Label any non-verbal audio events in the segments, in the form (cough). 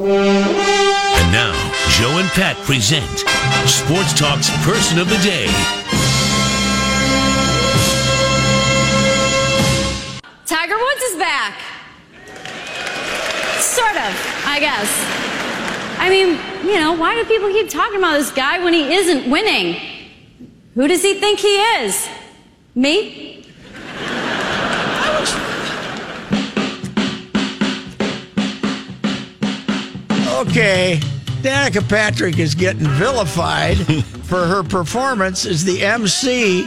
And now, Joe and Pat present Sports Talk's Person of the Day. Tiger Woods is back. Sort of, I guess. I mean, you know, why do people keep talking about this guy when he isn't winning? Who does he think he is? Me? Okay, Danica Patrick is getting vilified (laughs) for her performance as the MC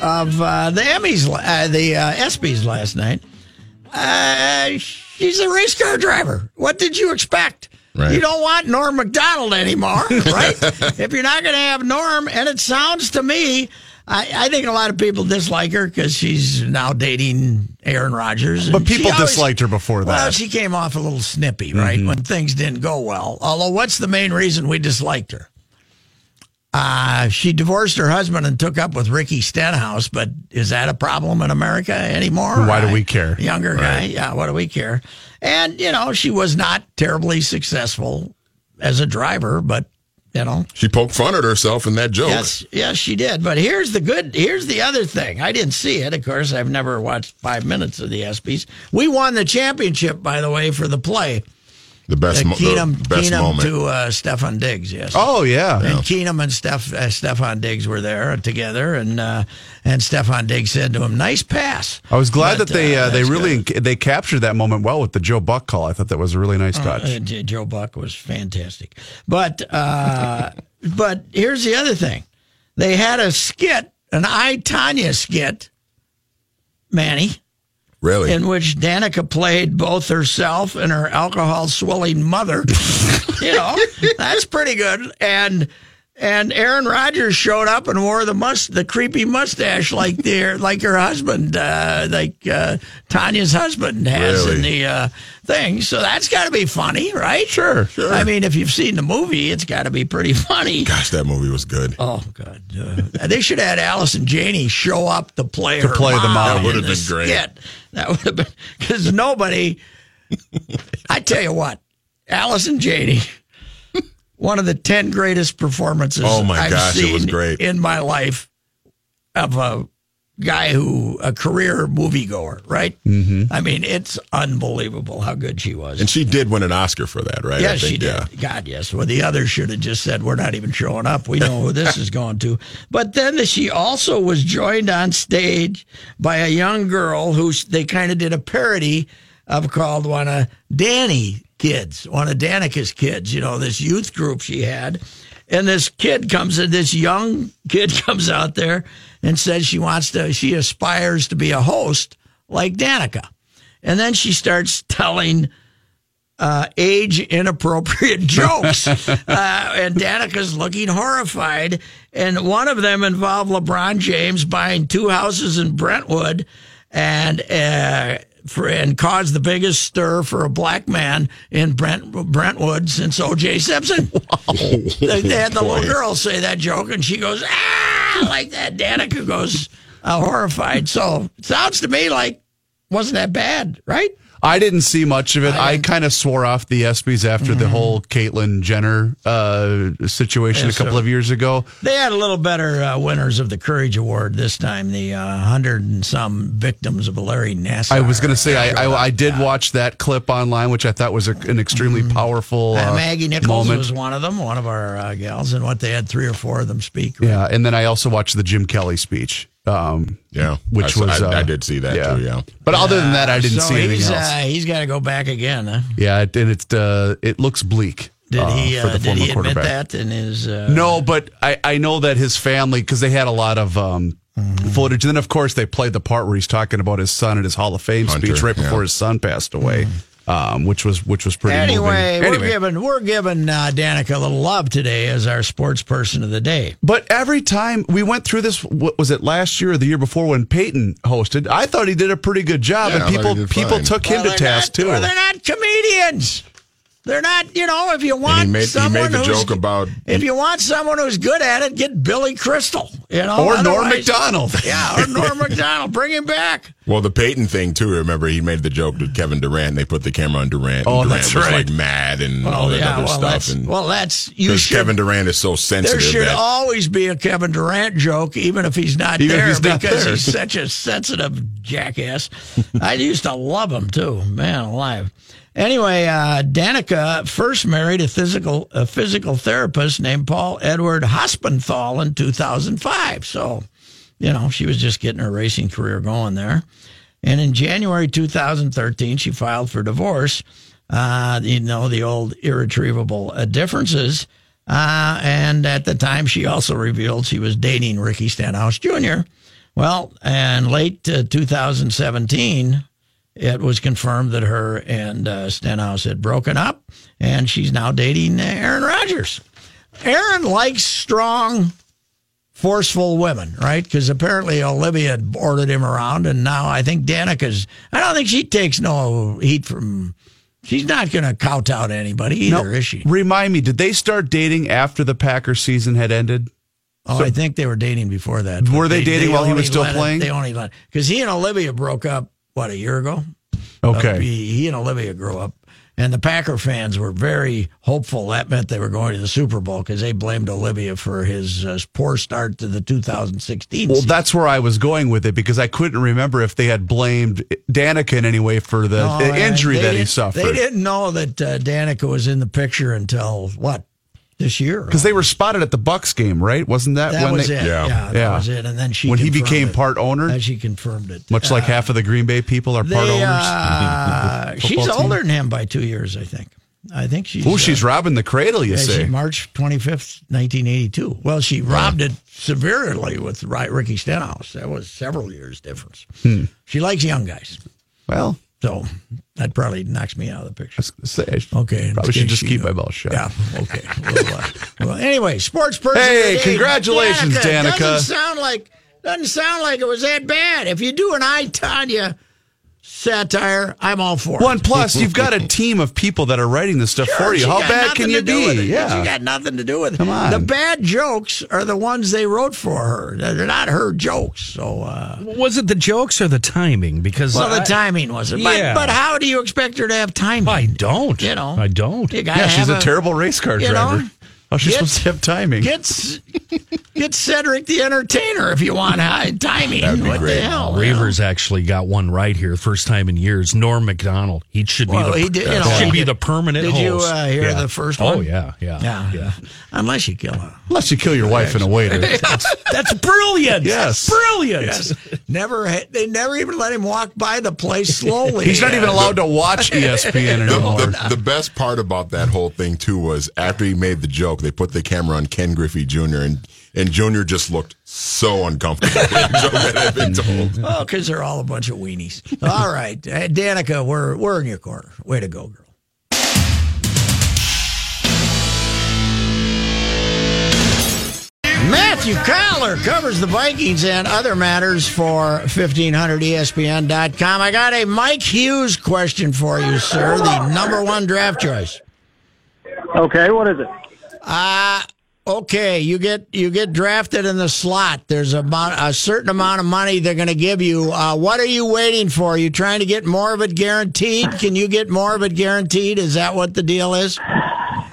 of uh, the Emmys, uh, the uh, ESPYS last night. Uh, she's a race car driver. What did you expect? Right. You don't want Norm Macdonald anymore, (laughs) right? if you're not going to have Norm, and it sounds to me, I, I think a lot of people dislike her because she's now dating Aaron Rodgers. But people always- disliked her before that. Well, she came off a little snippy, right, when things didn't go well. Although, what's the main reason we disliked her? Uh, she divorced her husband and took up with Ricky Stenhouse, but is that a problem in America anymore? Why do we care? Younger guy, yeah, what do we care? And, you know, she was not terribly successful as a driver, but, you know, She poked fun at herself in that joke. Yes, yes, she did. But here's the good. Here's the other thing. I didn't see it. Of course, I've never watched five minutes of the ESPYS. We won the championship, by the way, for the play. The best, Uh, mo- Keenum, the best Keenum moment. to uh, Stefon Diggs. Yes. Oh yeah. And Keenum and Steph, uh, Stefon Diggs were there together, and uh, and Stefon Diggs said to him, "Nice pass." I was glad But, that they uh, uh, they that's really they captured that moment well with the Joe Buck call. I thought that was a really nice touch. Uh, J- Joe Buck was fantastic. But uh, (laughs) but here's the other thing: they had a skit, an I Tonya skit, Manny, really? in which Danica played both herself and her alcohol swilling mother. (laughs) you know, that's pretty good. And and Aaron Rodgers showed up and wore the must the creepy mustache like their (laughs) like her husband, uh, like uh, Tonya's husband has in the uh, thing. So that's got to be funny, right? Sure, sure. I mean, if you've seen the movie, it's got to be pretty funny. Gosh, that movie was good. Oh God! Uh, they should have had Allison Janney show up to play To her play the mom. mom. That would have been great. skit. That would have been because nobody. I tell you what, Allison Janney, one of the ten greatest performances. Oh, my I've gosh, it was great. in my life of a guy who a career moviegoer. Right? Mm-hmm. I mean, it's unbelievable how good she was. And she did win an Oscar for that, right? I Yes, think, she did. yeah. God, yes. Well, the others should have just said, "We're not even showing up. We know who this (laughs) is going to." But then she also was joined on stage by a young girl who they kind of did a parody of called one of Danny kids, one of Danica's kids. You know, this youth group she had. And this kid comes in, this young kid (laughs) comes out there and says she wants to, she aspires to be a host like Danica. And then she starts telling uh, age inappropriate (laughs) jokes. (laughs) uh, and Danica's looking horrified. And one of them involved LeBron James buying two houses in Brentwood and uh, for, and caused the biggest stir for a black man in Brent, Brentwood since O.J. Simpson. (laughs) (laughs) they, they had the little girl say that joke, and she goes, ah, like that. Danica goes uh, horrified. So sounds to me like wasn't that bad, right? I didn't see much of it. I, kind of swore off the ESPYS after the whole Caitlyn Jenner uh, situation Yeah, a couple so- of years ago. They had a little better uh, winners of the Courage Award this time. The uh, hundred and some victims of Larry Nassar. I was going to say I, I, I did watch that clip online, which I thought was a, an extremely powerful Uh, uh, Maggie Nichols moment. was one of them, one of our uh, gals, and what they had three or four of them speak. Yeah, and then I also watched the Jim Kelly speech. Um, Yeah. Which I, was, I, I uh, did see that too, yeah. But other than that, I didn't so see anything he's, else. Uh, he's got to go back again. Huh? yeah, and it's uh, it looks bleak. Did uh, he? for Uh, the did former he admit that in his? Uh, No, but I, I know that his family because they had a lot of um, Mm-hmm. footage, and then of course they played the part where he's talking about his son at his Hall of Fame Hunter, speech right before yeah. his son passed away. Mm-hmm. Um, which was which was pretty. Anyway, moving. we're giving we're giving uh, Danica a little love today as our sports person of the day. But every time we went through this, what was it last year or the year before when Peyton hosted? I thought he did a pretty good job, Yeah, and thought people people fine. took him to task not, too. well, they're not comedians. They're not, you know. If you want he made he someone made the who's- joke about if you want someone who's good at it, get Billy Crystal, you know, Or Norm Macdonald. (laughs) Yeah, or Norm (laughs) Macdonald. Bring him back. well the Peyton thing too. Remember he made the joke to Kevin Durant. They put the camera on Durant. Oh, and Durant that's was right. like mad and all that yeah, other well, stuff. that's, And well, that's you because should. Kevin Durant is so sensitive. there should that, always be a Kevin Durant joke, even if he's not there, he's not because there. he's such a sensitive jackass. (laughs) I used to love him too, man alive. Anyway, uh, Danica first married a physical a physical therapist named Paul Edward Hospenthal in 2005. So, you know, she was just getting her racing career going there. And in January 2013, she filed for divorce. Uh, you know, the old irretrievable uh, differences. Uh, and at the time, she also revealed she was dating Ricky Stenhouse Jr. Well, and late uh, 2017, it was confirmed that her and uh, Stenhouse had broken up, and she's now dating Aaron Rodgers. Aaron likes strong, forceful women, right? Because apparently Olivia had ordered him around, and now I think Danica's. I don't think she takes no heat from. She's not going to kowtow to anybody either, is she? Remind me, did they start dating after the Packers season had ended? Oh, I think they were dating before that. Were but they dating while he was still let it- playing? they only let because he and Olivia broke up what a year ago. Okay. Uh, he, he and Olivia grew up, and the Packer fans were very hopeful. That meant they were going to the Super Bowl because they blamed Olivia for his uh, poor start to the 2016 Well, season. that's where I was going with it because I couldn't remember if they had blamed Danica in any way for the No, injury that he suffered. They didn't know that uh, Danica was in the picture until what this year? Because they were spotted at the Bucks game, right? Wasn't that, that when was they, it. Yeah. Yeah, that Yeah. was it. And then she when he became it. part owner? And she confirmed it. Much like half of the Green Bay people are part They, owners. uh, (laughs) she's team? older than him by two years, I think. I think she's. Oh, she's uh, robbing the cradle, you yeah, say? she- March 25th, 1982. Well, she robbed it severely with Ricky Stenhouse. That was several years difference. Hmm. She likes young guys. well, So that probably knocks me out of the picture. say, Okay. Probably should just keep know. my mouth shut. Yeah. Okay. well, uh, well, anyway, sports person. Hey, congratulations, Danica. Doesn't sound like doesn't sound like it was that bad. If you do an I Tonya satire, I'm all for One plus, you've got a team of people that are writing this stuff Sure, for you. How bad can you to do with be? Yeah. She got nothing to do with it. Come on. The bad jokes are the ones they wrote for her. They're not her jokes. So, uh, Was it the jokes or the timing? Because well, the I- timing wasn't. But, Yeah. but how do you expect her to have timing? I don't. You know. I don't. You yeah, she's have a, terrible race car you driver. know, How's she get- supposed to have timing? Get get Cedric the Entertainer if you want high timing. That'd be what great. the hell? you know? Reavers actually got one right here, first time in years. Norm Macdonald. He should be Well, the he did- you know, should be the permanent Did host. you uh, hear Yeah. the first Oh one? yeah, yeah, Yeah. Unless you kill her. Unless you kill your wife and a waiter. (laughs) That's brilliant. Yes. brilliant. Never. They never even let him walk by the place slowly. He's not even allowed to watch ESPN The, (laughs) anymore. the, the best part about that whole thing too was after he made the joke, they put the camera on Ken Griffey Jr. and and Jr. just looked so uncomfortable. with the joke that had been told. (laughs) Oh, because they're all a bunch of weenies. All right, uh, Danica, we're we're in your corner. Way to go, girl. Matthew Coller covers the Vikings and other matters for E 1500ESPN.com. I got a Mike Hughes question for you, sir, the number one draft choice. Okay, what is it? Uh okay, you get you get drafted in the slot. There's a, a certain amount of money they're going to give you. Uh, what are you waiting for? Are you trying to get more of it guaranteed? Can you get more of it guaranteed? Is that what the deal is?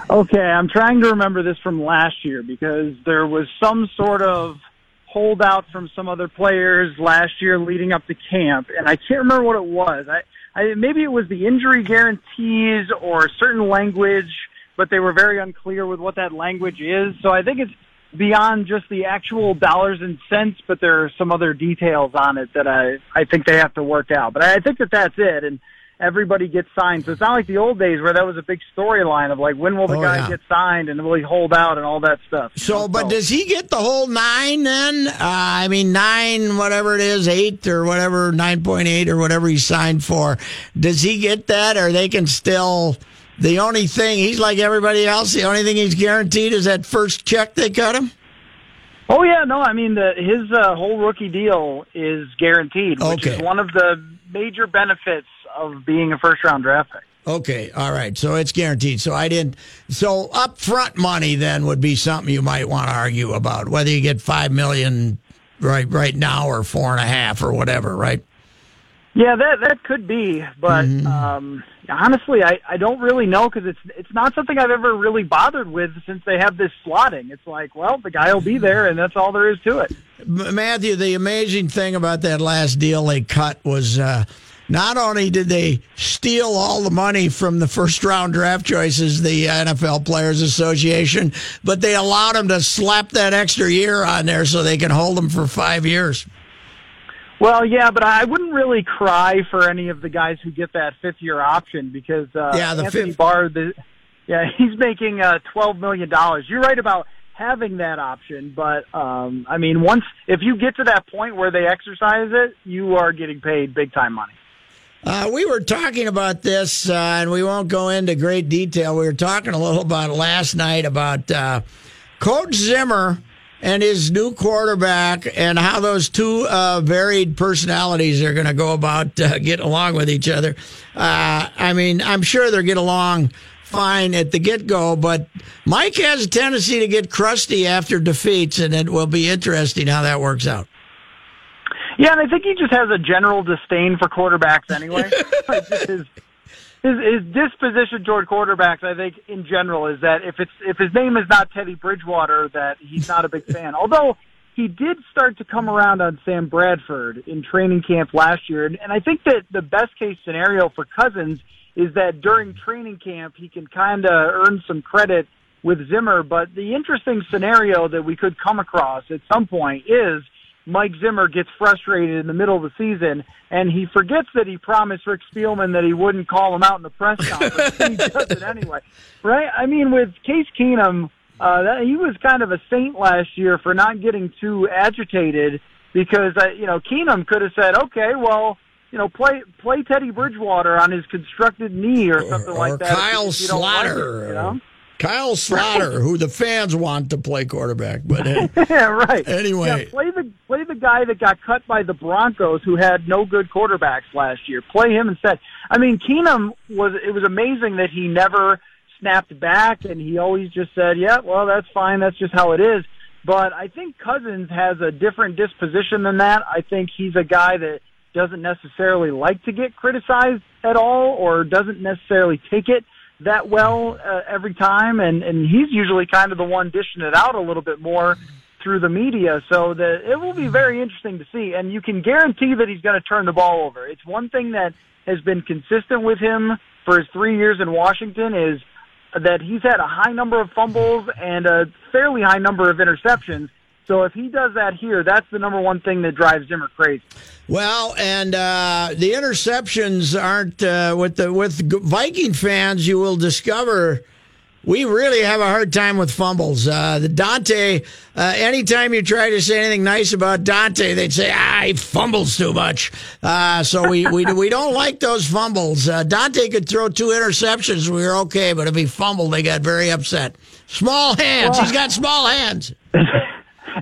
Okay, I'm trying to remember this from last year because there was some sort of holdout from some other players last year leading up to camp, and I can't remember what it was. I, I maybe it was the injury guarantees or certain language, but they were very unclear with what that language is. So I think it's beyond just the actual dollars and cents, but there are some other details on it that I I think they have to work out. But I think that that's it, and everybody gets signed. So it's not like the old days where that was a big storyline of like when will the Oh, guy yeah. get signed and will he hold out and all that stuff. So, but does he get the whole nine then? Uh, I mean, nine, whatever it is, eight or whatever, 9.8 or whatever he signed for. Does he get that or they can still. The only thing, he's like everybody else, the only thing he's guaranteed is that first check they cut him? Oh yeah, no, I mean the, his uh, whole rookie deal is guaranteed, which Okay. is one of the major benefits of being a first round draft pick. Okay, all right. So it's guaranteed. So I didn't. So upfront money then would be something you might want to argue about whether you get five million right right now or four and a half or whatever, right? Yeah, that that could be, but Mm-hmm. um, honestly, I, I don't really know because it's it's not something I've ever really bothered with since they have this slotting. It's like, well, the guy will be there, and that's all there is to it. Matthew, the amazing thing about that last deal they cut was uh, not only did they steal all the money from the first round draft choices, the NFL Players Association, but they allowed them to slap that extra year on there so they can hold them for five years. Well, yeah, but I wouldn't really cry for any of the guys who get that fifth year option because uh, Yeah, the Anthony fifth- Barr, the yeah, (laughs) he's making uh, twelve million dollars. You're right about having that option, but um, I mean, once if you get to that point where they exercise it, you are getting paid big time money. Uh, we were talking about this, uh, and we won't go into great detail. We were talking a little about last night about uh, Coach Zimmer and his new quarterback and how those two uh, varied personalities are going to go about uh, getting along with each other. Uh, I mean, I'm sure they'll get along fine at the get go, but Mike has a tendency to get crusty after defeats, and it will be interesting how that works out. Yeah, and I think he just has a general disdain for quarterbacks anyway. (laughs) Like, his, his his disposition toward quarterbacks, I think, in general, is that if it's if his name is not Teddy Bridgewater, that he's not a big (laughs) fan. Although he did start to come around on Sam Bradford in training camp last year, and, and I think that the best case scenario for Cousins is that during training camp he can kind of earn some credit with Zimmer. But the interesting scenario that we could come across at some point is Mike Zimmer gets frustrated in the middle of the season and he forgets that he promised Rick Spielman that he wouldn't call him out in the press conference. he does it (laughs) anyway, right? I mean, with Case Keenum, uh, that, he was kind of a saint last year for not getting too agitated because, uh, you know, Keenum could have said, okay, well, you know, play play Teddy Bridgewater on his constructed knee or something or like that. Kyle don't like it, you know? Kyle Sloter, who the fans want to play quarterback, but (laughs) uh, yeah, right. Anyway. yeah, play the play the guy that got cut by the Broncos, who had no good quarterbacks last year. Play him instead. I mean, Keenum was. It was amazing that he never snapped back, and he always just said, "Yeah, well, that's fine. That's just how it is." But I think Cousins has a different disposition than that. I think he's a guy that doesn't necessarily like to get criticized at all, or doesn't necessarily take it that well uh, every time, and and he's usually kind of the one dishing it out a little bit more through the media. So that it will be very interesting to see, and you can guarantee that he's going to turn the ball over. It's one thing that has been consistent with him for his three years in Washington is that he's had a high number of fumbles and a fairly high number of interceptions. So if he does that here, that's the number one thing that drives Zimmer crazy. well, and uh, the interceptions aren't uh, with the with Viking fans. You will discover we really have a hard time with fumbles. Uh, the Daunte, uh, anytime you try to say anything nice about Daunte, they'd say ah he fumbles too much. Uh, so we, we (laughs) we don't like those fumbles. Uh, Daunte could throw two interceptions, we were okay, but if he fumbled, they got very upset. Small hands. He's got small hands. (laughs)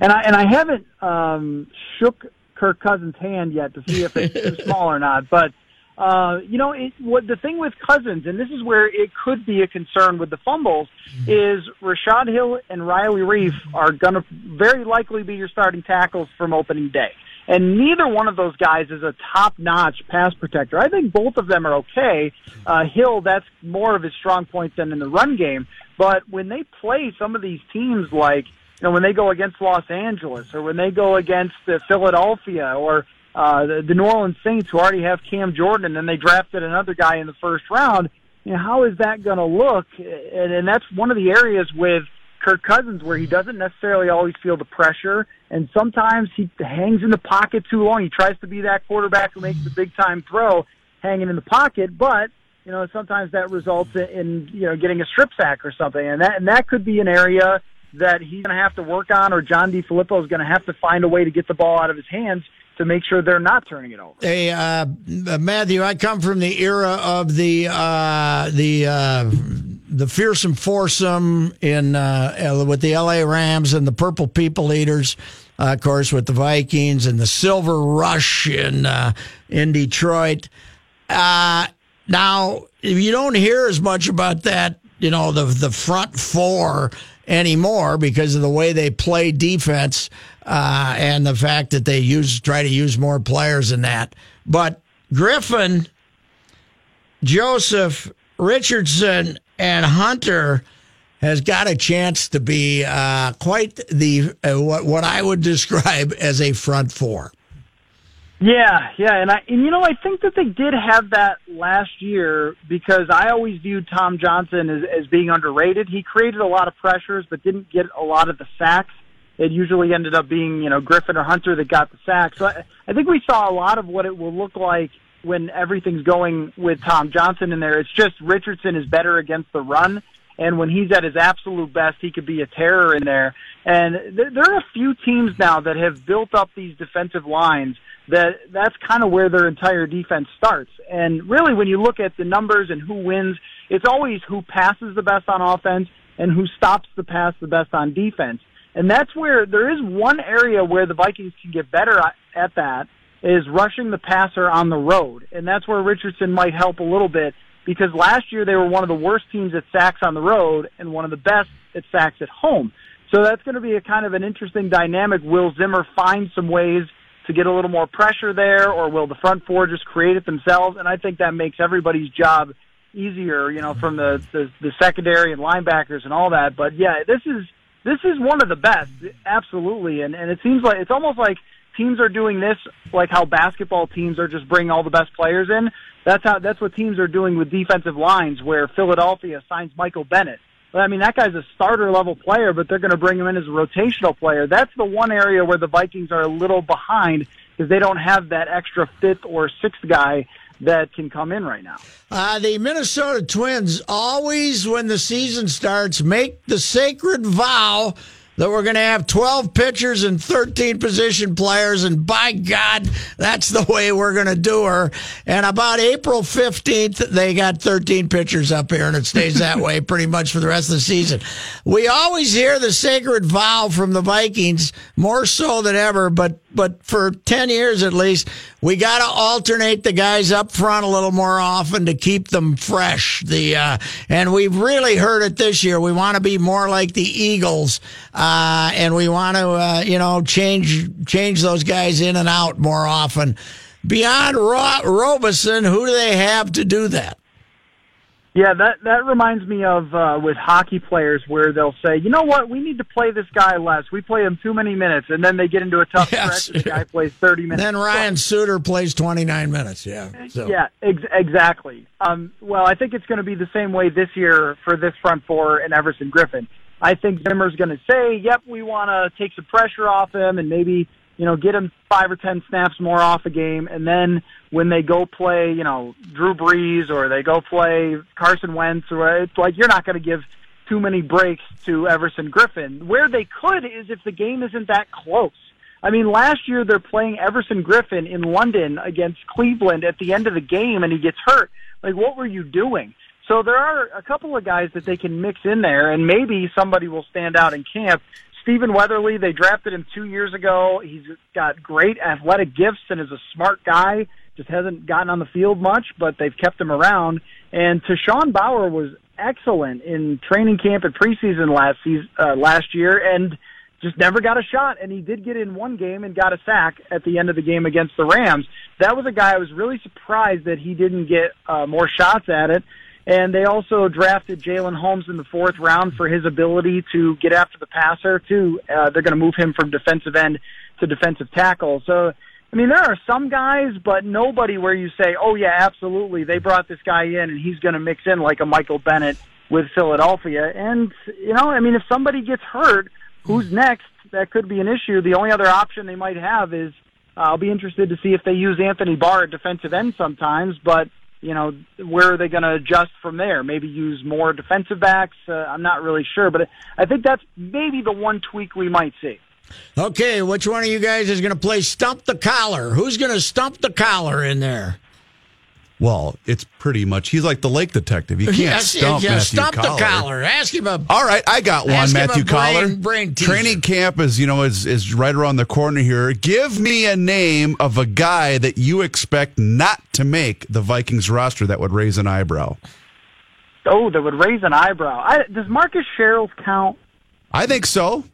And I and I haven't um, shook Kirk Cousins' hand yet to see if it's too small or not. But uh, you know, it, what the thing with Cousins, and this is where it could be a concern with the fumbles, is Rashod Hill and Riley Reiff are going to very likely be your starting tackles from opening day. And neither one of those guys is a top-notch pass protector. I think both of them are okay. Uh, Hill, that's more of his strong point than in the run game. But when they play some of these teams like you know, when they go against Los Angeles or when they go against uh, Philadelphia or uh, the, the New Orleans Saints who already have Cam Jordan and then they drafted another guy in the first round, you know, how is that going to look? And, and that's one of the areas with Kirk Cousins where he doesn't necessarily always feel the pressure and sometimes he hangs in the pocket too long. He tries to be that quarterback who makes the big time throw. hanging in the pocket, but you know sometimes that results in, in you know getting a strip sack or something, and that and that could be an area that he's going to have to work on, or John DeFilippo is going to have to find a way to get the ball out of his hands to make sure they're not turning it over. Hey, uh, Matthew, I come from the era of the uh, the uh, the fearsome foursome in uh, with the L.A. Rams and the Purple People Eaters, uh, of course, with the Vikings and the Silver Rush in uh, in Detroit. Uh, now, you don't hear as much about that, you know, the the front four anymore because of the way they play defense uh, and the fact that they use try to use more players than that. But Griffen, Joseph, Richardson, and Hunter has got a chance to be uh, quite the uh, what what I would (laughs) describe as a front four. Yeah, yeah, and I and you know I think that they did have that last year because I always viewed Tom Johnson as, as being underrated. He created a lot of pressures, but didn't get a lot of the sacks. It usually ended up being you know Griffen or Hunter that got the sacks. So I, I think we saw a lot of what it will look like when everything's going with Tom Johnson in there. It's just Richardson is better against the run, and when he's at his absolute best, he could be a terror in there. And th- there are a few teams now that have built up these defensive lines that that's kind of where their entire defense starts. And really, when you look at the numbers and who wins, it's always who passes the best on offense and who stops the pass the best on defense. And that's where there is one area where the Vikings can get better at that is rushing the passer on the road. And that's where Richardson might help a little bit because last year they were one of the worst teams at sacks on the road and one of the best at sacks at home. So that's going to be a kind of an interesting dynamic. Will Zimmer find some ways to get a little more pressure there, or will the front four just create it themselves? And I think that makes everybody's job easier, you know, from the, the, the secondary and linebackers and all that. But yeah, this is this is one of the best, absolutely. And and it seems like it's almost like teams are doing this like how basketball teams are just bringing all the best players in. That's how that's what teams are doing with defensive lines, where Philadelphia signs Michael Bennett. I mean, that guy's a starter level player, but they're going to bring him in as a rotational player. That's the one area where the Vikings are a little behind because they don't have that extra fifth or sixth guy that can come in right now. Uh, the Minnesota Twins always, when the season starts, make the sacred vow that we're going to have 12 pitchers and 13 position players. And by God, that's the way we're going to do her. And about April 15th, they got 13 pitchers up here, and it stays that way (laughs) pretty much for the rest of the season. We always hear the sacred vow from the Vikings more so than ever, but but for 10 years at least, we got to alternate the guys up front a little more often to keep them fresh. The uh, and we've really heard it this year. We want to be more like the Eagles, uh, and we want to uh, you know change change those guys in and out more often. Beyond Ro- Robison, who do they have to do that? Yeah, that that reminds me of uh, with hockey players where they'll say, you know what, we need to play this guy less. We play him too many minutes, and then they get into a tough yes. stretch. And the guy plays thirty minutes. Then Ryan Suter plays twenty nine minutes. Yeah, so. yeah, ex- exactly. Um, well, I think it's going to be the same way this year for this front four and Everson Griffen. I think Zimmer's going to say, "Yep, we want to take some pressure off him, and maybe you know get him five or ten snaps more off a game, and then." when they go play, you know, Drew Brees or they go play Carson Wentz, or it's like you're not going to give too many breaks to Everson Griffen. Where they could is if the game isn't that close. I mean, last year they're playing Everson Griffen in London against Cleveland at the end of the game, and he gets hurt. Like, what were you doing? So there are a couple of guys that they can mix in there, and maybe somebody will stand out in camp. Stephen Weatherly, they drafted him two years ago. He's got great athletic gifts and is a smart guy just hasn't gotten on the field much, but they've kept him around. And Tashawn Bower was excellent in training camp and preseason last season, uh, last year, and just never got a shot. And he did get in one game and got a sack at the end of the game against the Rams. That was a guy I was really surprised that he didn't get uh, more shots at it. And they also drafted Jalen Holmes in the fourth round for his ability to get after the passer. Too, uh, they're going to move him from defensive end to defensive tackle. So I mean, there are some guys, but nobody where you say, "Oh yeah, absolutely, they brought this guy in and he's going to mix in like a Michael Bennett with Philadelphia." And you know, I mean, if somebody gets hurt, who's next? That could be an issue. The only other option they might have is I'll be interested to see if they use Anthony Barr at defensive end sometimes, but you know, where are they going to adjust from there? Maybe use more defensive backs? Uh, I'm not really sure, but I think that's maybe the one tweak we might see. Okay, which one of you guys is going to play stump the collar? Who's going to stump the collar in there? Well, it's pretty much he's like the lake detective. He (laughs) can't Yes, stump yeah, Matthew stump Coller. the collar. Ask him a. All right, I got one, Ask him a Matthew brain- Coller. brain teaser. Training camp is, you know, is is right around the corner here. Give me a name of a guy that you expect not to make the Vikings roster that would raise an eyebrow. Oh, that would raise an eyebrow. I, does Marcus Sherels count? I think so.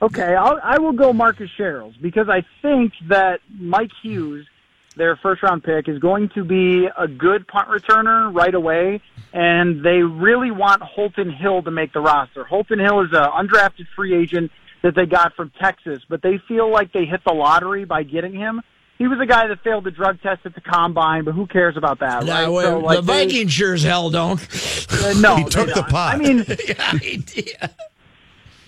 Okay, I'll, I will go Marcus Sherels because I think that Mike Hughes, their first round pick, is going to be a good punt returner right away, and they really want Holton Hill to make the roster. Holton Hill is an undrafted free agent that they got from Texas, but they feel like they hit the lottery by getting him. He was a guy that failed the drug test at the combine, but who cares about that? Nah, right? well, So, like, the Vikings sure as hell don't. uh, no, (laughs) He took the pot. I mean, (laughs) yeah, he did.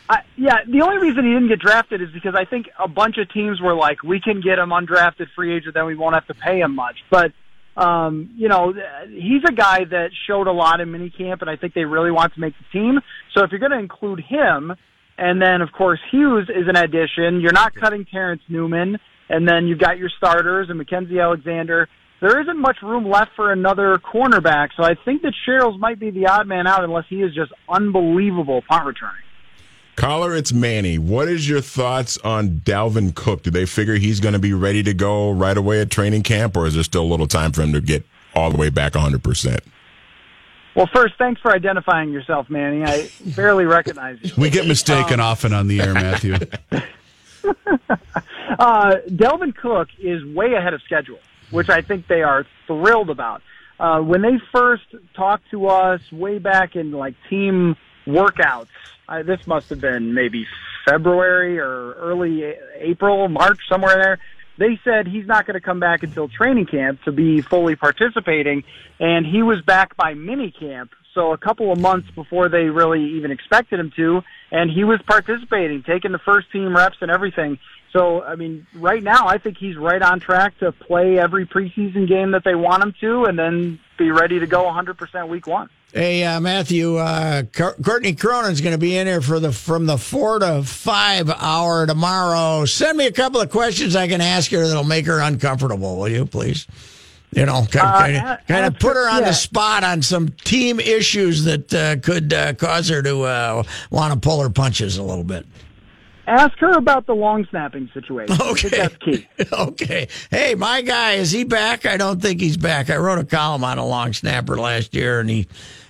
I, yeah, the only reason he didn't get drafted is because I think a bunch of teams were like, we can get him undrafted free agent, then we won't have to pay him much. But, um, you know, he's a guy that showed a lot in minicamp, and I think they really want to make the team. So if you're going to include him, and then, of course, Hughes is an addition, you're not cutting Terence Newman, and then you've got your starters and Mackensie Alexander. There isn't much room left for another cornerback, so I think that Sherels might be the odd man out unless he is just unbelievable punt returning. Caller, it's Manny. What is your thoughts on Dalvin Cook? Do they figure he's going to be ready to go right away at training camp, or is there still a little time for him to get all the way back 100%? Well, first, thanks for identifying yourself, Manny. I barely recognize you. We get mistaken often on the air, Matthew. (laughs) Uh, Dalvin Cook is way ahead of schedule, which I think they are thrilled about. Uh, when they first talked to us way back in like team workouts, I, this must have been maybe February or early April, March, somewhere there. They said he's not going to come back until training camp to be fully participating, and he was back by mini camp, so a couple of months before they really even expected him to, and he was participating, taking the first team reps and everything. So, I mean, right now, I think he's right on track to play every preseason game that they want him to, and then be ready to go 100% week one. Hey, uh, Matthew, uh, Cour- Courtney Cronin's going to be in here for the from the four to five hour tomorrow. Send me a couple of questions I can ask her that'll make her uncomfortable, will you, please? You know, kind, Uh, kind, a- of, kind of put her- on yeah. the spot on some team issues that uh, could uh, cause her to uh, want to pull her punches a little bit. Ask her about the long snapping situation. (laughs) Okay. that's key. (laughs) okay. Hey, my guy, is he back? I don't think he's back. I wrote a column on a long snapper last year, and he,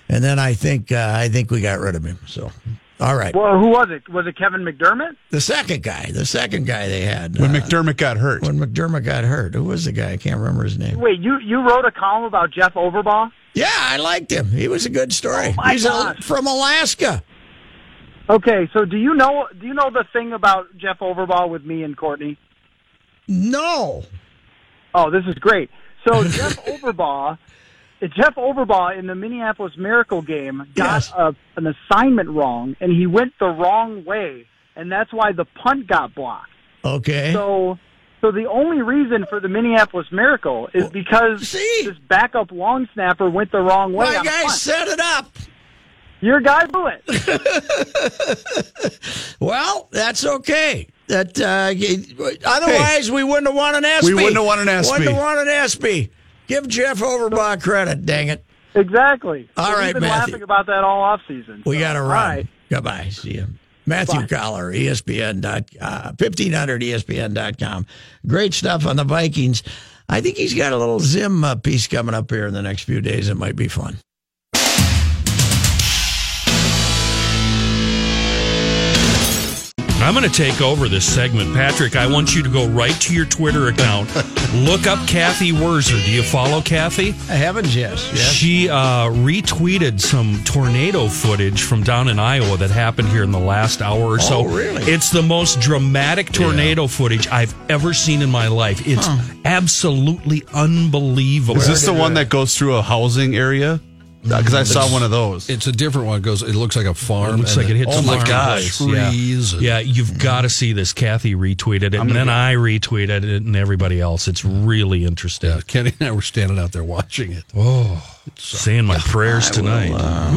and then I think uh, I think we got rid of him. So, all right. Well, who was it? Was it Kevin McDermott? The second guy, the second guy they had When uh, McDermott got hurt. when McDermott got hurt. Who was the guy? I can't remember his name. Wait, you you wrote a column about Jeff Overbaugh? Yeah, I liked him. He was a good story. Oh, my He's a, from Alaska. Okay, so do you know do you know the thing about Jeff Overbaugh with me and Courtney? No. Oh, this is great. So (laughs) Jeff Overbaugh, Jeff Overbaugh in the Minneapolis Miracle game got Yes. a, an assignment wrong, and he went the wrong way, and that's why the punt got blocked. Okay. So, so the only reason for the Minneapolis Miracle is because see? this backup long snapper went the wrong way. my guy set it up. Your guy blew it. (laughs) Well, that's okay. That uh, y- otherwise we wouldn't have won an ESPY. We wouldn't have won an ESPY. Wouldn't have won an ESPY. Give Jeff Overbaugh credit. Dang it. exactly. All So right, we've been Matthew. laughing about that all off season. We got to All run. right. Goodbye. See you. Matthew Bye. Coller, ESPN dot uh, fifteen hundred ESPN dot com. Great stuff on the Vikings. I think he's got a little Zim uh, piece coming up here in the next few days. It might be fun. I'm going to take over this segment. Patrick, I want you to go right to your Twitter account, (laughs) look up Cathy Wurzer. Do you follow Kathy? I haven't yet. She uh, retweeted some tornado footage from down in Iowa that happened here in the last hour or so. Oh, really? It's the most dramatic tornado footage I've ever seen in my life. It's absolutely unbelievable. Is this the one that goes through a housing area? Uh, because I mm. saw one of those. It's a different one. It goes. It looks like a farm. It looks like it hits oh a my gosh, place. Yeah. Yeah, you've mm. got to see this. Kathy retweeted it, and then I retweeted it, and everybody else. It's really interesting. Yeah, Kenny and I were standing out there watching it. Oh, uh, saying my prayers tonight. Uh,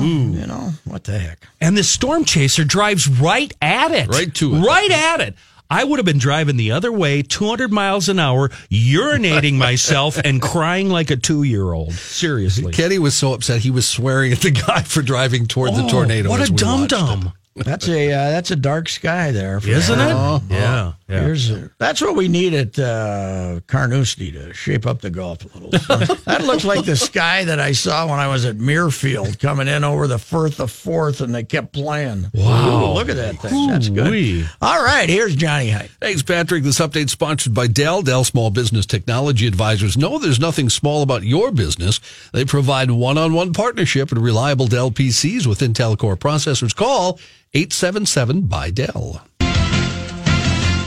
you know what the heck? And this storm chaser drives right at it. Right to it. Right at it. I would have been driving the other way, 200 miles an hour, urinating myself and crying like a two year old. Seriously. Kenny was so upset he was swearing at the guy for driving toward the Oh, tornado. What a dum dum. That's a uh, that's a dark sky there, for Isn't sure. it? yeah. yeah. Here's a, that's what we need at uh, Carnoustie to shape up the golf a little. (laughs) that looks like the sky that I saw when I was at Muirfield coming in over the Firth of Forth, and they kept playing. Wow. Ooh, look at that thing. That's good. Ooh-wee. All right, here's Johnny Heidt. Thanks, Patrick. This update sponsored by Dell. Dell Small Business Technology Advisors know there's nothing small about your business. They provide one-on-one partnership and reliable Dell PCs with Intel Core processors. Call 877 by Dell.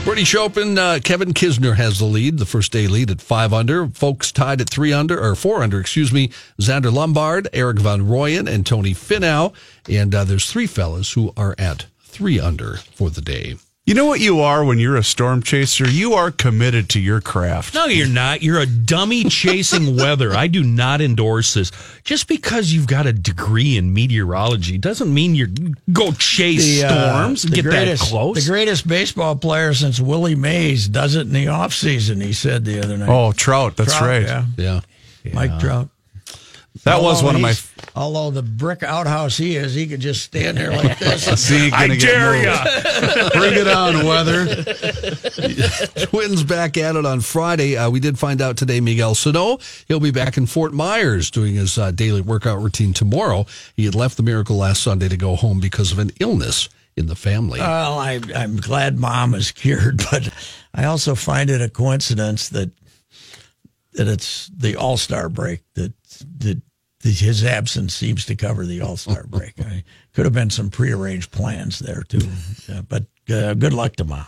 British Open, uh, Kevin Kisner has the lead, the first day lead at five under. Folks tied at three under, or four under, excuse me. Zander Lombard, Erik Van Rooyen, and Tony Finau. And uh, there's three fellas who are at three under for the day. You know what you are when you're a storm chaser? You are committed to your craft. No, you're not. You're a dummy (laughs) chasing weather. I do not endorse this. Just because you've got a degree in meteorology doesn't mean you go chase The, uh, storms. the get greatest, that close. The greatest baseball player since Willie Mays does it in the off season. He said the other night. Oh, Trout. That's Trout, right. Yeah. Yeah. Mike Trout. That was one of my. he's- Although the brick outhouse he is, he could just stand there like this. (laughs) See, I dare moved. ya. Bring it on, weather. (laughs) Twins back at it on Friday. Uh, we did find out today Miguel Sano. He'll be back in Fort Myers doing his uh, daily workout routine tomorrow. He had left the Miracle last Sunday to go home because of an illness in the family. Well, I, I'm glad mom is cured, (laughs) but I also find it a coincidence that that it's the All Star break that that that his absence seems to cover the All Star break. (laughs) I, could have been some prearranged plans there too, Yeah, (laughs) but uh, good luck to mom.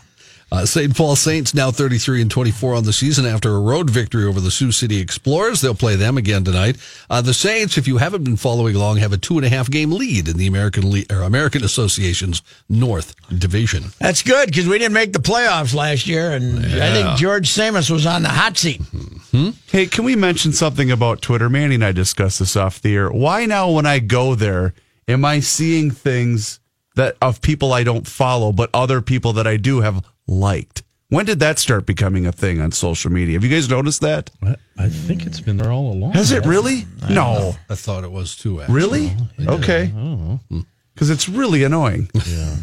Uh, St. Paul Saints now 33 and 24 on the season after a road victory over the Sioux City Explorers. They'll play them again tonight. Uh, the Saints, if you haven't been following along, have a two and a half game lead in the American Le- or American Association's North Division. That's good because we didn't make the playoffs last year, and I think George Tsamis was on the hot seat. Hey, can we mention something about Twitter? Manny and I discussed this off the air. Why now, when I go there, am I seeing things that of people I don't follow, but other people that I do have liked? When did that start becoming a thing on social media? Have you guys noticed that? I think it's been there all along. Has it really? No. I thought it was too. Actually. Really? Okay. Because it's really annoying. (laughs) Yeah.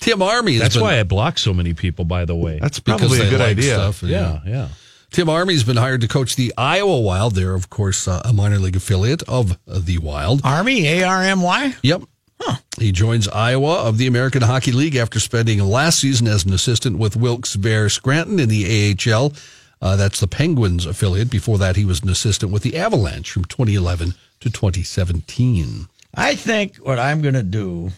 Tim Army. has That's been- why I block so many people, by the way. That's probably a good like idea. stuff and- yeah, yeah. Tim Army's been hired to coach the Iowa Wild. They're, of course, uh, a minor league affiliate of uh, the Wild. Army, A R M Y. Yep. He joins Iowa of the American Hockey League after spending last season as an assistant with Wilkes Barre Scranton in the AHL. Uh, that's the Penguins affiliate. Before that, he was an assistant with the Avalanche from 2011 to 2017. I think what I'm going to do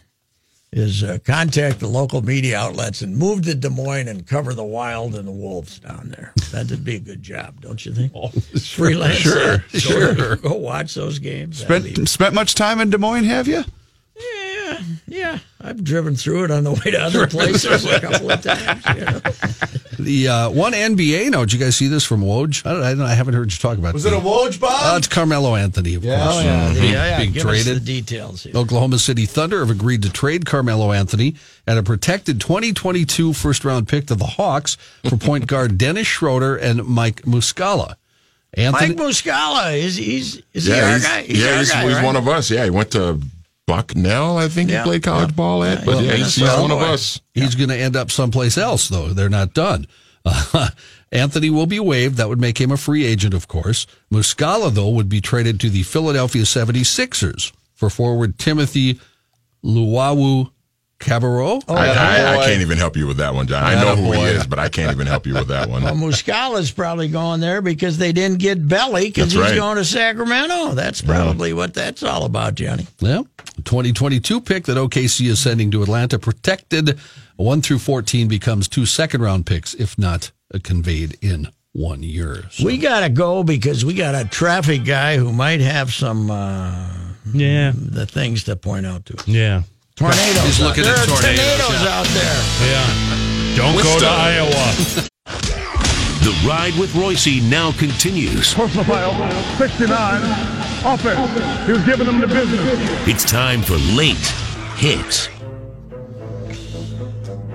is uh, contact the local media outlets and move to Des Moines and cover the Wild and the Wolves down there. That'd be a good job, don't you think? (laughs) Oh, Freelance. Sure, Go- sure. Go watch those games. That'd Spent, spent much time in Des Moines, have you? Yeah, yeah. I've driven through it on the way to other places a couple of times. You know? The uh, one NBA note, did you guys see this from Woj? I, don't, I, don't, I haven't heard you talk about it. Was it a Woj bomb? Uh, it's Carmelo Anthony, of course. Oh, yeah. yeah, being, yeah. being Give us the traded. details here. Oklahoma City Thunder have agreed to trade Carmelo Anthony and a protected 2022 first round pick to the Hawks for point (laughs) guard Dennis Schroeder and Mike Muscala. Anthony, Mike Muscala, is he's is he Yeah, our he's, guy? yeah, our he's, guy, he's right? one of us. Yeah, he went to Bucknell, I think Yeah. he played college ball at. But Well, yeah, he's, Minnesota he's one of us. he's going to end up someplace else, though. They're not done. Uh, (laughs) Anthony will be waived. That would make him a free agent, of course. Muscala, though, would be traded to the Philadelphia 76ers for forward Timothy Luwawu Cabarrot. I, I, I can't even help you with that one, John. I know who he is, but I can't even help you with that one. (laughs) Well, Muscala's probably going there because they didn't get Belly because he's right. going to Sacramento. That's probably what that's all about, Johnny. Yeah. 2022 pick that OKC is sending to Atlanta, protected 1 through 14 becomes two second round picks if not uh, conveyed in one year. So. We got to go because we got a traffic guy who might have some uh, Yeah. the things to point out to. us. Yeah. Tornadoes. He's looking there at are tornadoes, tornadoes yeah. out there. Yeah. Don't go to Iowa. The Ride with Royce now continues. Personal foul, 69, offense. He was giving them the business. It's time for late hits.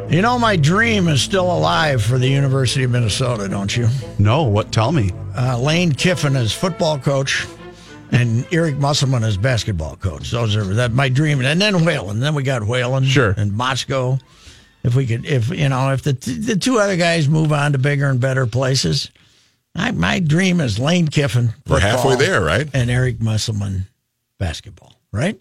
You know, my dream is still alive for the University of Minnesota, don't you? No, what? Tell me. Uh, Lane Kiffin is football coach and Eric Musselman as basketball coach. Those are that my dream. And then Whalen. Then we got Whalen Sure. and Motzko. If we could, if you know, if the the two other guys move on to bigger and better places, I, my dream is Lane Kiffin. We're halfway there, right? And Eric Musselman basketball, right?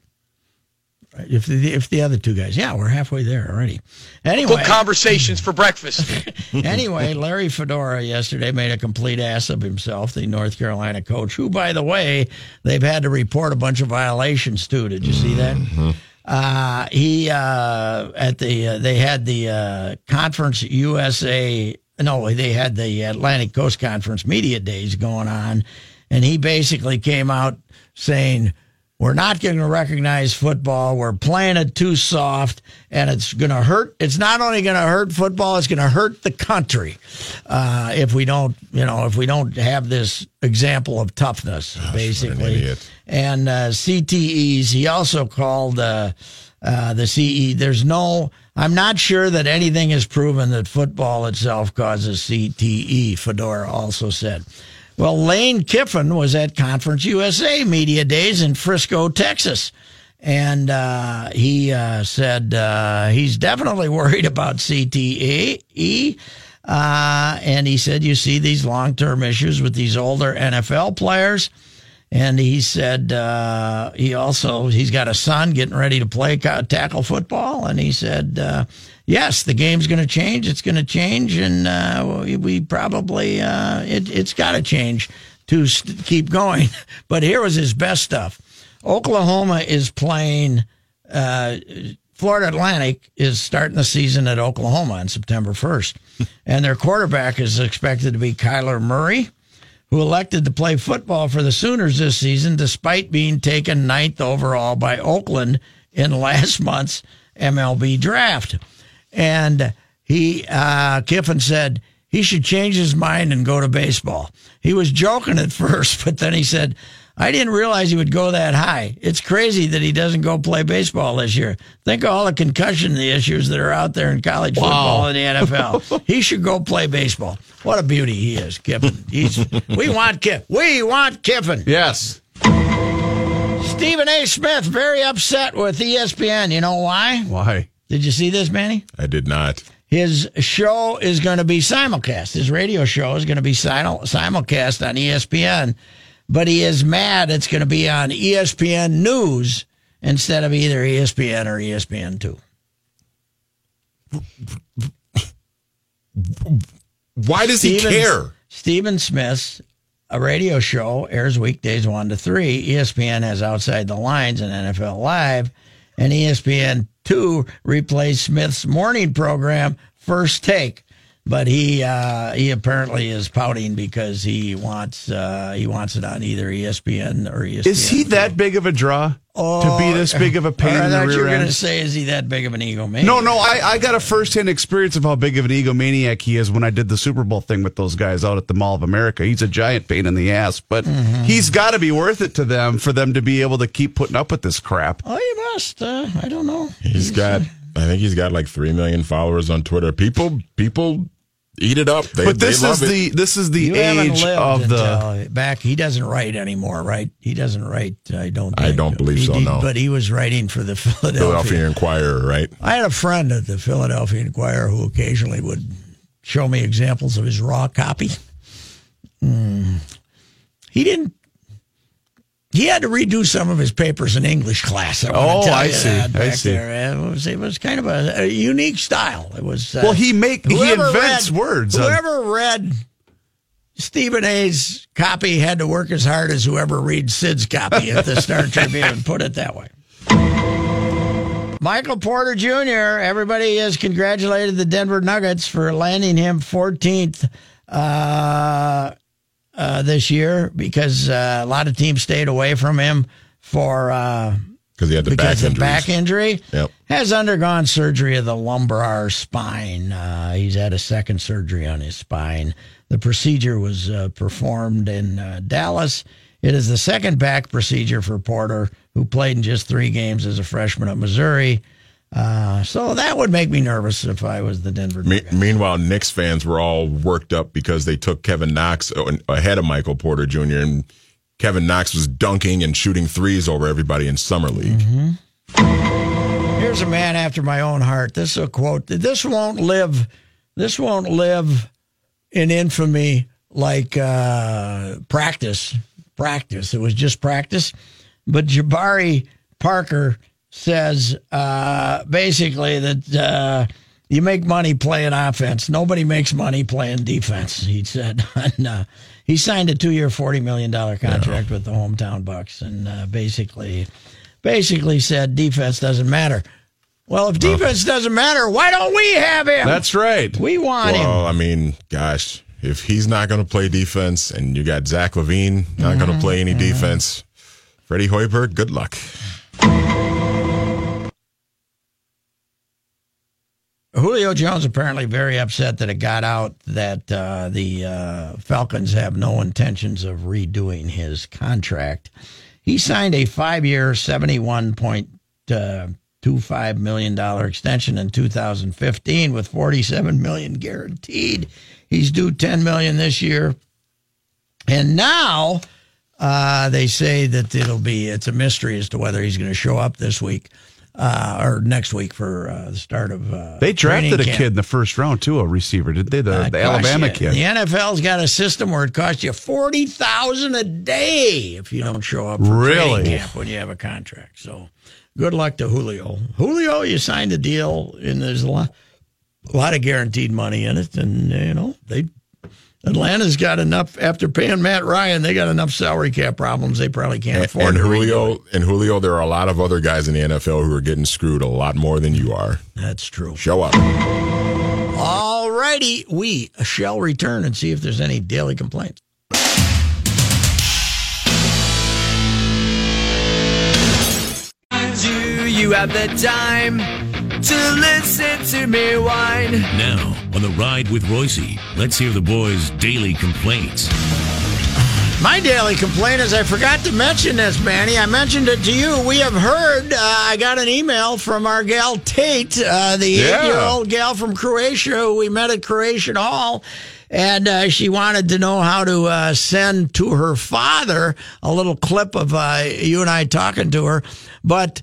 If the if the other two guys, yeah, we're halfway there already. Anyway, conversations for breakfast. (laughs) (laughs) anyway, Larry Fedora yesterday made a complete ass of himself, the North Carolina coach, who, by the way, they've had to report a bunch of violations too. Did you see that? Uh, he uh, at the uh, they had the uh, conference USA. No, they had the Atlantic Coast Conference media days going on, and he basically came out saying. We're not going to recognize football. We're playing it too soft, and it's going to hurt. It's not only going to hurt football; it's going to hurt the country uh, if we don't, you know, if we don't have this example of toughness, basically. idiot. And uh, CTEs. He also called uh, uh, the CE. There's no. I'm not sure that anything has proven that football itself causes CTE. Fedora also said. Well, Lane Kiffin was at Conference USA Media Days in Frisco, Texas. And uh, he uh, said uh, he's definitely worried about CTE. Uh, and he said, you see these long term issues with these older NFL players. And he said uh, he also he's got a son getting ready to play tackle football, and he said, uh, "Yes, the game's going to change. It's going to change, and uh, we, we probably uh, it, it's got to change to st- keep going." (laughs) But here was his best stuff. Oklahoma is playing. Uh, Florida Atlantic is starting the season at Oklahoma on September 1st, (laughs) and their quarterback is expected to be Kyler Murray who elected to play football for the Sooners this season despite being taken ninth overall by Oakland in last month's MLB draft. And he, uh, Kiffin said he should change his mind and go to baseball. He was joking at (laughs) first, but then he said, I didn't realize he would go that high. It's crazy that he doesn't go play baseball this year. Think of all the concussion issues that are out there in college football and the (laughs) NFL. he should go play baseball. What a beauty he is, Kiffin. He's we want Kiffin. We want Kiffin. Yes. Stephen A. Smith very upset with ESPN. You know why? Why? Did you see this, Manny? I did not. His show is going to be simulcast. His radio show is going to be simulcast on ESPN, but he is mad it's going to be on ESPN News instead of either ESPN or ESPN Two. Why does he Stephen- care? Stephen Smith's a radio show airs weekdays one to three. E ESPN has Outside the Lines and NFL Live, and ESPN two replaced Smith's morning program First Take. But he uh, he apparently is pouting because he wants uh, he wants it on either ESPN or ESPN. Is he that big of a draw to be this big of a pain I in the thought you were going to say, is he that big of an egomaniac? No, no, I, I got a firsthand experience of how big of an egomaniac he is when I did the Super Bowl thing with those guys out at the Mall of America. He's a giant pain in the ass, but Mm-hmm. he's got to be worth it to them for them to be able to keep putting up with this crap. Oh, you must. Uh, I don't know. He's got. I think he's got like three million followers on Twitter. People, people eat it up. They, but this they is it. the this is the You age lived of the. until back. He doesn't write anymore, right? He doesn't write. I don't. I don't believe He so, did- no. but he was writing for the (laughs) Philadelphia. Philadelphia Inquirer, right? I had a friend at the Philadelphia Inquirer who occasionally would show me examples of his raw copy. Hmm. He didn't. He had to redo some of his papers in English class. I Oh, tell I you see. I see. There. It was, it was kind of a, a unique style. It was. Uh, Well, he make he invents read- words. on- Whoever read Stephen A's copy had to work as hard as whoever reads Sid's copy at the Star (laughs) Tribune. Put it that way. Michael Porter Jr. Everybody has congratulated the Denver Nuggets for landing him 14th uh, uh, this year because uh, a lot of teams stayed away from him for uh, Because he had the because back of injuries. back injury. Yep. Has undergone surgery of the lumbar spine. Uh, he's had a second surgery on his spine. The procedure was uh, performed in uh, Dallas. It is the second back procedure for Porter, who played in just three games as a freshman at Missouri. Uh, so that would make me nervous if I was the Denver Me- meanwhile, Knicks fans were all worked up because they took Kevin Knox uh, ahead of Michael Porter Jr. and Kevin Knox was dunking and shooting threes over everybody in summer league. Here's a man after my own heart. This is a quote. This won't live. This won't live in infamy like uh, practice. Practice. It was just practice. But Jabari Parker says uh, basically that uh, you make money playing offense. Nobody makes money playing defense. He said. (laughs) and, uh, he signed a two-year, forty million dollar contract with the hometown Bucks, and uh, basically, basically said defense doesn't matter. Well, if defense doesn't matter, why don't we have him? That's right. we want him. Well, I mean, gosh, if he's not going to play defense and you got Zach LaVine not going to play any defense, Freddie Hoiberg, good luck. Julio Jones apparently very upset that it got out that uh, the uh, Falcons have no intentions of redoing his contract. He signed a five-year, seventy-one point uh, two five million dollar extension in 2015 with 47 million guaranteed. He's due 10 million this year, and now uh, they say that it'll be it's a mystery as to whether he's going to show up this week uh, or next week for uh, the start of. Uh, They drafted a camp. kid in the first round too, a receiver, did they? The, Uh, the Alabama you- kid. The NFL's got a system where it costs you forty thousand a day if you don't show up for Really? training camp when you have a contract. So, good luck to Julio. Julio, you signed a deal, and there's a lot, a lot of guaranteed money in it, and you know they. Atlanta's got enough after paying Matt Ryan. They got enough salary cap problems. They probably can't And, afford and to. Julio, and Julio, there are a lot of other guys in the NFL who are getting screwed a lot more than you are. That's true. Show up. All righty, we shall return and see if there's any daily complaints. Do you have the time to listen to me whine? Now, on the ride with Royce, let's hear the boys' daily complaints. My daily complaint is I forgot to mention this, Manny. I mentioned it to you. We have heard, uh, I got an email from our gal Tate, uh, the Yeah. eight year old gal from Croatia who we met at Croatian Hall. And uh, she wanted to know how to uh, send to her father a little clip of uh, you and I talking to her. But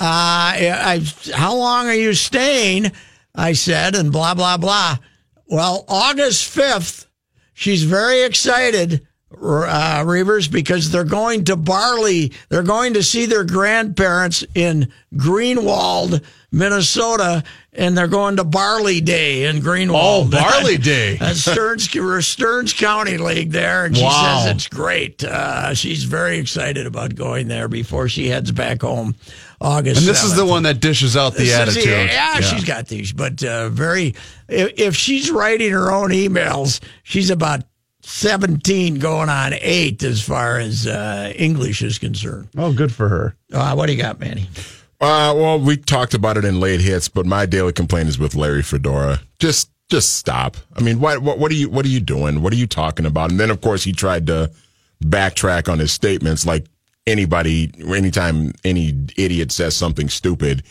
uh, I, how long are you staying? I said, and blah, blah, blah. Well, August 5th, she's very excited, uh, Reavers, because they're going to Barley. They're going to see their grandparents in Greenwald, Minnesota, and they're going to Barley Day in Greenwald. Oh, Barley (laughs) Day. Stearns, Stearns County League there, and she Wow. says it's great. Uh, she's very excited about going there before she heads back home August. And this is the one that dishes out the This is- attitude. yeah, she's got these, but uh, very. If, if she's writing her own emails, she's about seventeen, going on eight as far as uh, English is concerned. Oh, good for her. Uh, what do you got, Manny? Uh, well, we talked about it in late hits, but my daily complaint is with Larry Fedora. Just, just stop. I mean, what, what, what are you, what are you doing? What are you talking about? And then, of course, he tried to backtrack on his statements, like anybody, anytime any idiot says something stupid,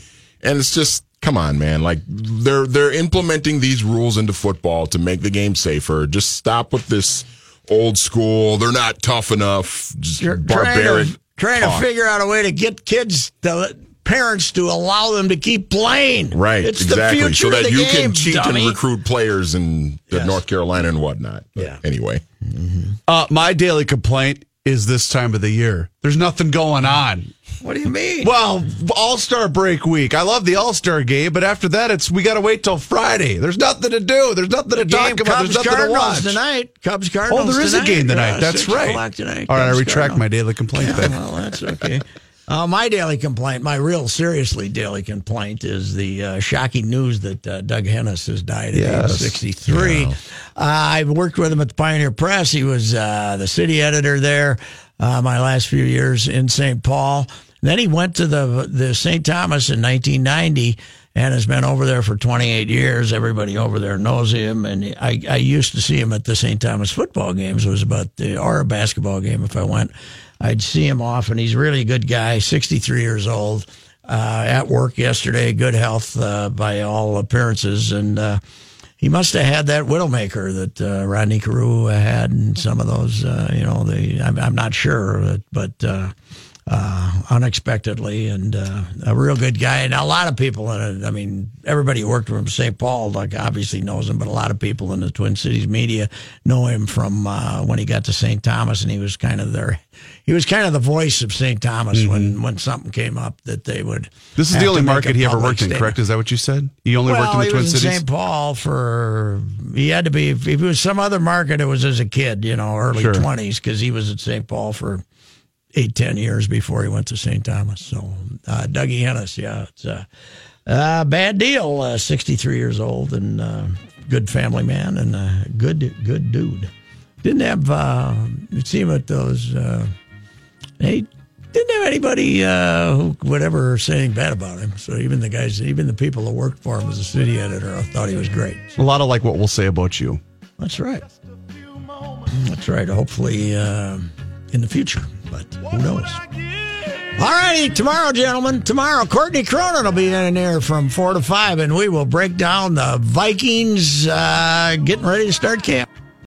and it's just, come on, man. Like they're they're implementing these rules into football to make the game safer. Just stop with this old school. They're not tough enough. Just You're barbaric. trying to, trying to figure out a way to get kids to parents to allow them to keep playing. Right, it's exactly. the future so that of the you game, can cheat dummy. and recruit players in the Yes. North Carolina and whatnot. But Yeah. Anyway, Uh, my daily complaint is this time of the year. There's nothing going on. What do you mean? Well, All Star break week. I love the All Star game, but after that, it's we got to wait till Friday. There's nothing to do. There's nothing to talk about. Cubs There's nothing to watch. tonight. Cubs Cardinals. Oh, there is a game tonight. Uh, That's right. Tonight. All right, I retract Cardinals. my daily complaint Yeah, then. (laughs) well, that's okay. Uh, my daily complaint, my real seriously daily complaint, is the uh, shocking news that uh, Doug Hennes has died at Yes. age 63. Uh, I've worked with him at the Pioneer Press. He was uh, the city editor there uh, my last few years in St. Paul. Then he went to the the St. Thomas in 1990 and has been over there for 28 years. Everybody over there knows him, and I, I used to see him at the St. Thomas football games. It was about the or a basketball game if I went. I'd see him often. He's a really good guy. 63 years old. Uh, at work yesterday, good health uh, by all appearances, and uh, he must have had that widowmaker that uh, Rodney Carew had, and some of those. Uh, you know, the I'm, I'm not sure, but. Uh, unexpectedly, and uh, a real good guy. And a lot of people in it. I mean, everybody who worked with him, St. Paul, like obviously knows him, but a lot of people in the Twin Cities media know him from uh, when he got to St. Thomas, and he was kind of their, he was kind of the voice of St. Thomas when when something came up that they would. Mm-hmm. This is the only market he ever worked in, correct? Is that what you said? He only well, worked in the he Twin in Cities? St. Paul for he had to be if it was some other market. It was as a kid, you know, early Sure. twenties, because he was at St. Paul for eight, ten years before he went to St. Thomas. So uh, Dougie Hennes, yeah, it's a uh, bad deal. Uh, Sixty three years old and uh, good family man and uh, good good dude. Didn't have uh, it seemed at those. Uh, he didn't have anybody uh, who would ever say anything bad about him. So even the guys, even the people that worked for him as a city editor, I thought he was great. A lot of like what we'll say about you. That's right. That's right. Hopefully uh, in the future, but who knows? All righty, tomorrow, gentlemen. Tomorrow, Courtney Cronin will be in there from four to five, and we will break down the Vikings uh, getting ready to start camp.